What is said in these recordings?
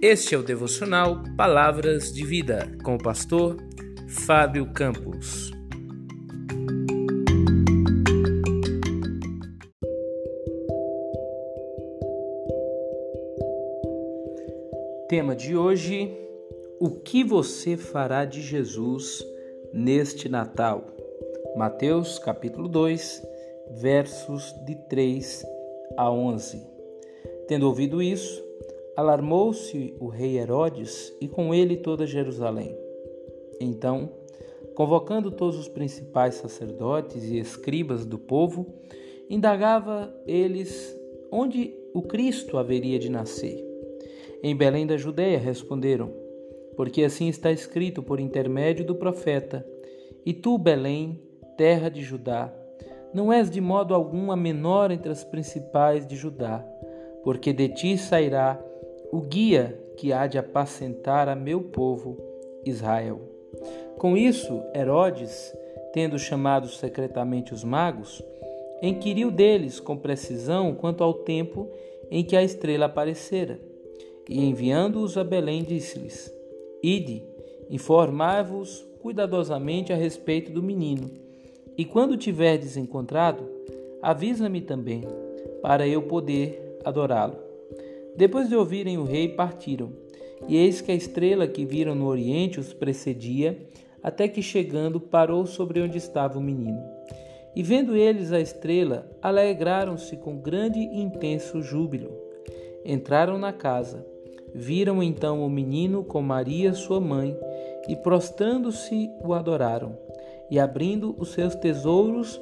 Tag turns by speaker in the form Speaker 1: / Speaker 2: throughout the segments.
Speaker 1: Este é o devocional Palavras de Vida com o pastor Fábio Campos. Tema de hoje: O que você fará de Jesus neste Natal? Mateus capítulo 2, versos de 3 a 11. Tendo ouvido isso, alarmou-se o rei Herodes e com ele toda Jerusalém. Então, convocando todos os principais sacerdotes e escribas do povo, indagava eles onde o Cristo haveria de nascer. Em Belém da Judéia responderam: Porque assim está escrito por intermédio do profeta: E tu, Belém, terra de Judá, não és de modo algum a menor entre as principais de Judá, porque de ti sairá o guia que há de apacentar a meu povo Israel. Com isso, Herodes, tendo chamado secretamente os magos, inquiriu deles com precisão quanto ao tempo em que a estrela aparecera. E enviando-os a Belém, disse-lhes: Ide, informai-vos cuidadosamente a respeito do menino, e quando tiverdes encontrado, avisa-me também, para eu poder adorá-lo. Depois de ouvirem o rei, partiram. E eis que a estrela que viram no oriente os precedia, até que chegando parou sobre onde estava o menino. E vendo eles a estrela, alegraram-se com grande e intenso júbilo. Entraram na casa, viram então o menino com Maria, sua mãe, e prostrando-se o adoraram. E abrindo os seus tesouros,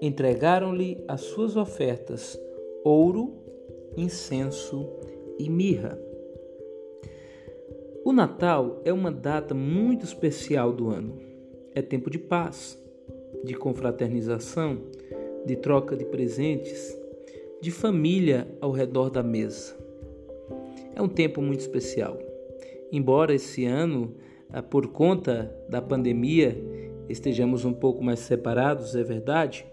Speaker 1: entregaram-lhe as suas ofertas: ouro, incenso e mirra. O Natal é uma data muito especial do ano. É tempo de paz, de confraternização, de troca de presentes, de família ao redor da mesa. É um tempo muito especial. Embora esse ano, ah, por conta da pandemia, estejamos um pouco mais separados, é verdade,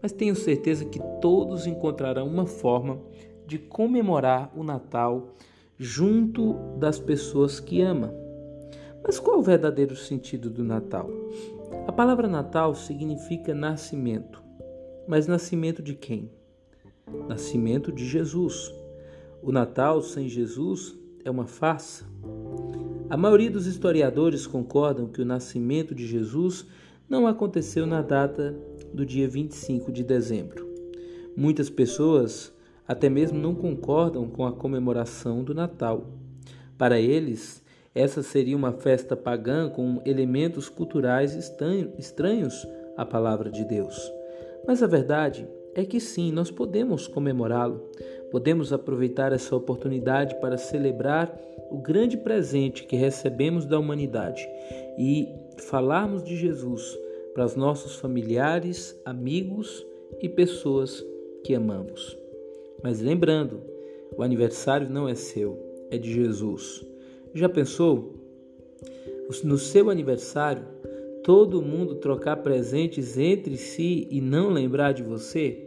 Speaker 1: mas tenho certeza que todos encontrarão uma forma de comemorar o Natal junto das pessoas que ama. Mas qual é o verdadeiro sentido do Natal? A palavra Natal significa nascimento. Mas nascimento de quem? Nascimento de Jesus. O Natal sem Jesus é uma farsa. A maioria dos historiadores concordam que o nascimento de Jesus não aconteceu na data do dia 25 de dezembro. Muitas pessoas até mesmo não concordam com a comemoração do Natal. Para eles, essa seria uma festa pagã com elementos culturais estranhos à palavra de Deus. Mas a verdade é que sim, nós podemos comemorá-lo. Podemos aproveitar essa oportunidade para celebrar o grande presente que recebemos da humanidade e falarmos de Jesus para os nossos familiares, amigos e pessoas que amamos. Mas lembrando, o aniversário não é seu, é de Jesus. Já pensou? No seu aniversário, todo mundo trocar presentes entre si e não lembrar de você?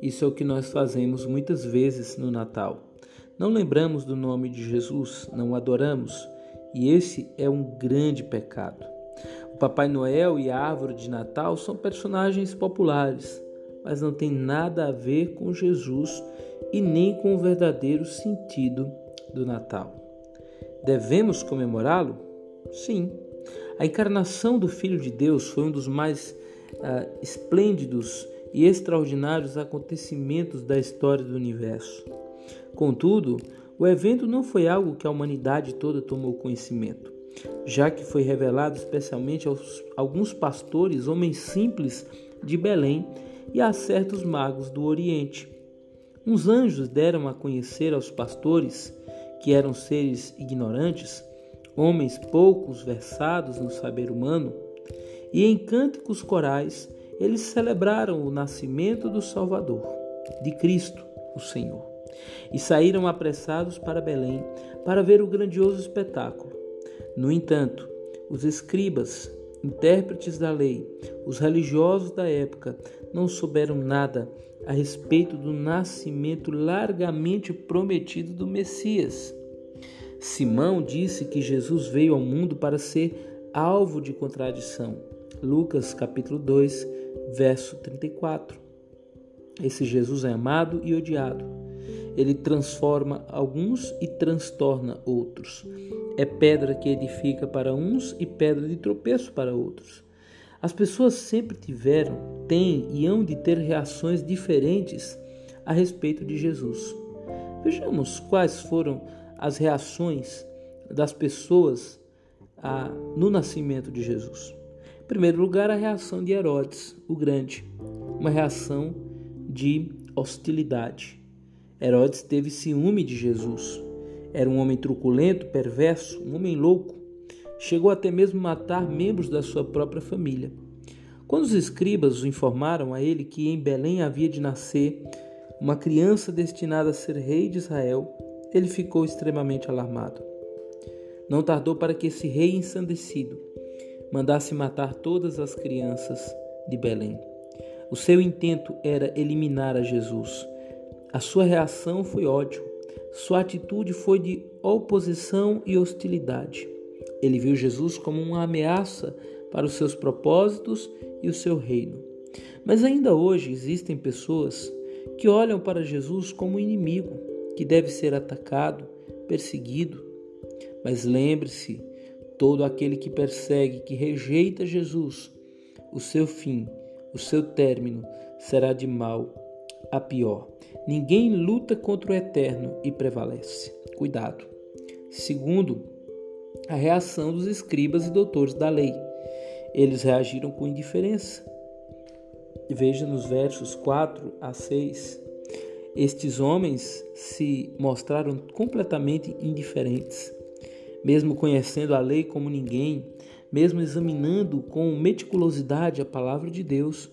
Speaker 1: Isso é o que nós fazemos muitas vezes no Natal. Não lembramos do nome de Jesus, não adoramos, e esse é um grande pecado. O Papai Noel e a árvore de Natal são personagens populares, mas não tem nada a ver com Jesus e nem com o verdadeiro sentido do Natal. Devemos comemorá-lo? Sim. A encarnação do Filho de Deus foi um dos mais uh, esplêndidos e extraordinários acontecimentos da história do universo. Contudo, o evento não foi algo que a humanidade toda tomou conhecimento, já que foi revelado especialmente aos alguns pastores, homens simples de Belém e a certos magos do Oriente. Uns anjos deram a conhecer aos pastores, que eram seres ignorantes, homens poucos versados no saber humano, e em cânticos corais eles celebraram o nascimento do Salvador, de Cristo, o Senhor, e saíram apressados para Belém para ver o grandioso espetáculo. No entanto, os escribas, intérpretes da lei, os religiosos da época não souberam nada a respeito do nascimento largamente prometido do Messias. Simão disse que Jesus veio ao mundo para ser alvo de contradição. Lucas capítulo 2, verso 34. Esse Jesus é amado e odiado. Ele transforma alguns e transtorna outros. É pedra que edifica para uns e pedra de tropeço para outros. As pessoas sempre tiveram, têm e hão de ter reações diferentes a respeito de Jesus. Vejamos quais foram as reações das pessoas a, no nascimento de Jesus. Em primeiro lugar, a reação de Herodes, o Grande, uma reação de hostilidade. Herodes teve ciúme de Jesus. Era um homem truculento, perverso, um homem louco. Chegou até mesmo a matar membros da sua própria família. Quando os escribas o informaram a ele que em Belém havia de nascer uma criança destinada a ser rei de Israel, ele ficou extremamente alarmado. Não tardou para que esse rei ensandecido mandasse matar todas as crianças de Belém. O seu intento era eliminar a Jesus. A sua reação foi ódio. Sua atitude foi de oposição e hostilidade. Ele viu Jesus como uma ameaça para os seus propósitos e o seu reino. Mas ainda hoje existem pessoas que olham para Jesus como inimigo, que deve ser atacado, perseguido. Mas lembre-se, todo aquele que persegue, que rejeita Jesus, o seu fim, o seu término será de mal a pior. Ninguém luta contra o eterno e prevalece. Cuidado. Segundo, a reação dos escribas e doutores da lei. Eles reagiram com indiferença. Veja nos versos 4 a 6. Estes homens se mostraram completamente indiferentes, mesmo conhecendo a lei como ninguém, mesmo examinando com meticulosidade a palavra de Deus.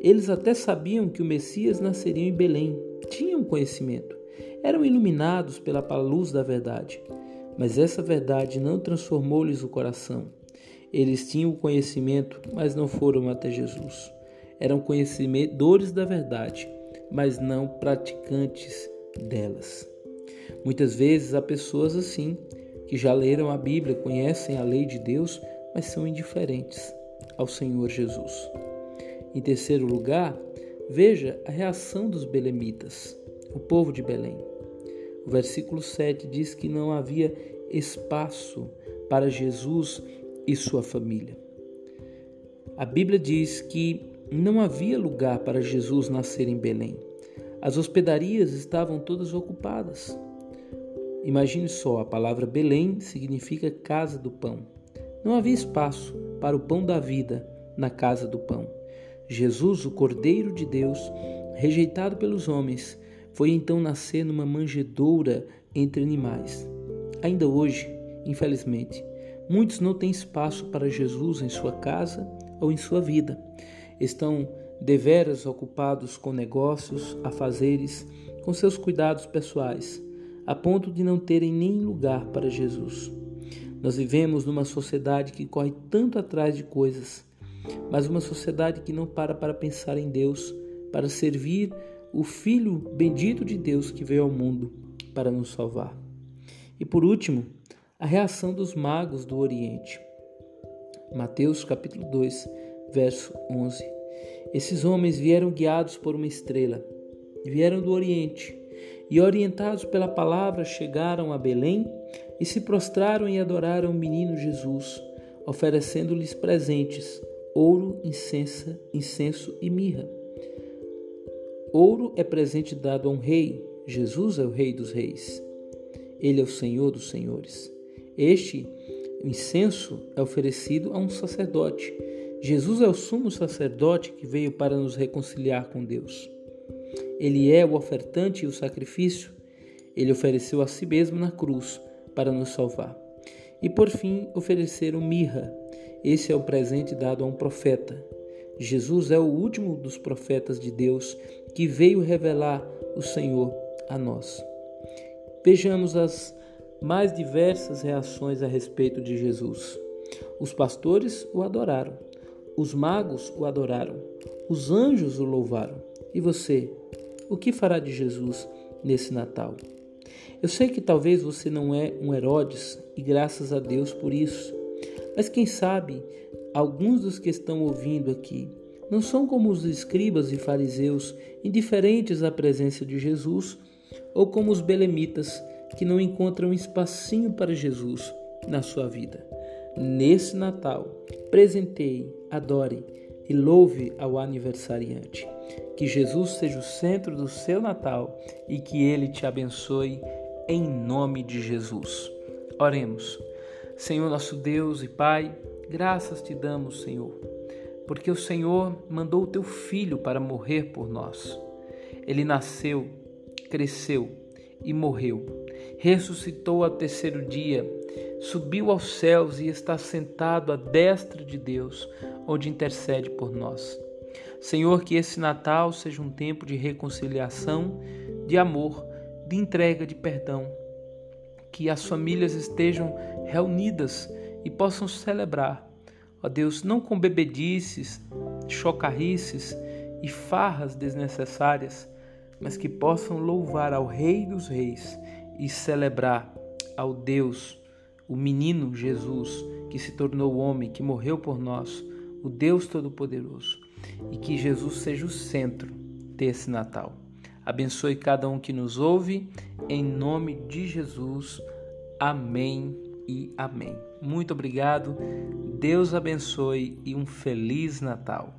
Speaker 1: Eles até sabiam que o Messias nasceria em Belém, tinham conhecimento, eram iluminados pela luz da verdade, mas essa verdade não transformou-lhes o coração. Eles tinham o conhecimento, mas não foram até Jesus eram conhecedores da verdade, mas não praticantes delas. Muitas vezes há pessoas assim, que já leram a Bíblia, conhecem a lei de Deus, mas são indiferentes ao Senhor Jesus. Em terceiro lugar, veja a reação dos belemitas, o povo de Belém. O versículo 7 diz que não havia espaço para Jesus e sua família. A Bíblia diz que não havia lugar para Jesus nascer em Belém. As hospedarias estavam todas ocupadas. Imagine só, a palavra Belém significa casa do pão. Não havia espaço para o pão da vida na casa do pão. Jesus, o Cordeiro de Deus, rejeitado pelos homens, foi então nascer numa manjedoura entre animais. Ainda hoje, infelizmente, muitos não têm espaço para Jesus em sua casa ou em sua vida estão deveras ocupados com negócios, afazeres, com seus cuidados pessoais, a ponto de não terem nem lugar para Jesus. Nós vivemos numa sociedade que corre tanto atrás de coisas, mas uma sociedade que não para para pensar em Deus, para servir o Filho bendito de Deus que veio ao mundo para nos salvar. E por último, a reação dos magos do Oriente. Mateus capítulo 2, verso 11. Esses homens vieram guiados por uma estrela, vieram do Oriente, e orientados pela palavra chegaram a Belém e se prostraram e adoraram o menino Jesus, oferecendo-lhes presentes, ouro, incensa, incenso e mirra. Ouro é presente dado a um rei, Jesus é o rei dos reis. Ele é o Senhor dos senhores. Este incenso é oferecido a um sacerdote Jesus é o sumo sacerdote que veio para nos reconciliar com Deus. Ele é o ofertante e o sacrifício. Ele ofereceu a si mesmo na cruz para nos salvar. E por fim, ofereceram mirra. Esse é o presente dado a um profeta. Jesus é o último dos profetas de Deus que veio revelar o Senhor a nós. Vejamos as mais diversas reações a respeito de Jesus. Os pastores o adoraram. Os magos o adoraram, os anjos o louvaram. E você, o que fará de Jesus nesse Natal? Eu sei que talvez você não é um Herodes e graças a Deus por isso. Mas quem sabe alguns dos que estão ouvindo aqui não são como os escribas e fariseus, indiferentes à presença de Jesus, ou como os belemitas, que não encontram espacinho para Jesus na sua vida. Nesse Natal, presenteie, adore e louve ao aniversariante. Que Jesus seja o centro do seu Natal e que ele te abençoe em nome de Jesus. Oremos. Senhor nosso Deus e Pai, graças te damos, Senhor, porque o Senhor mandou o teu filho para morrer por nós. Ele nasceu, cresceu e morreu. Ressuscitou ao terceiro dia, subiu aos céus e está sentado à destra de Deus, onde intercede por nós. Senhor, que esse Natal seja um tempo de reconciliação, de amor, de entrega de perdão. Que as famílias estejam reunidas e possam celebrar, ó Deus, não com bebedices, chocarrices e farras desnecessárias, mas que possam louvar ao Rei dos Reis e celebrar ao Deus, o menino Jesus, que se tornou homem, que morreu por nós, o Deus Todo-Poderoso, e que Jesus seja o centro desse Natal. Abençoe cada um que nos ouve, em nome de Jesus. Amém e amém. Muito obrigado, Deus abençoe e um Feliz Natal.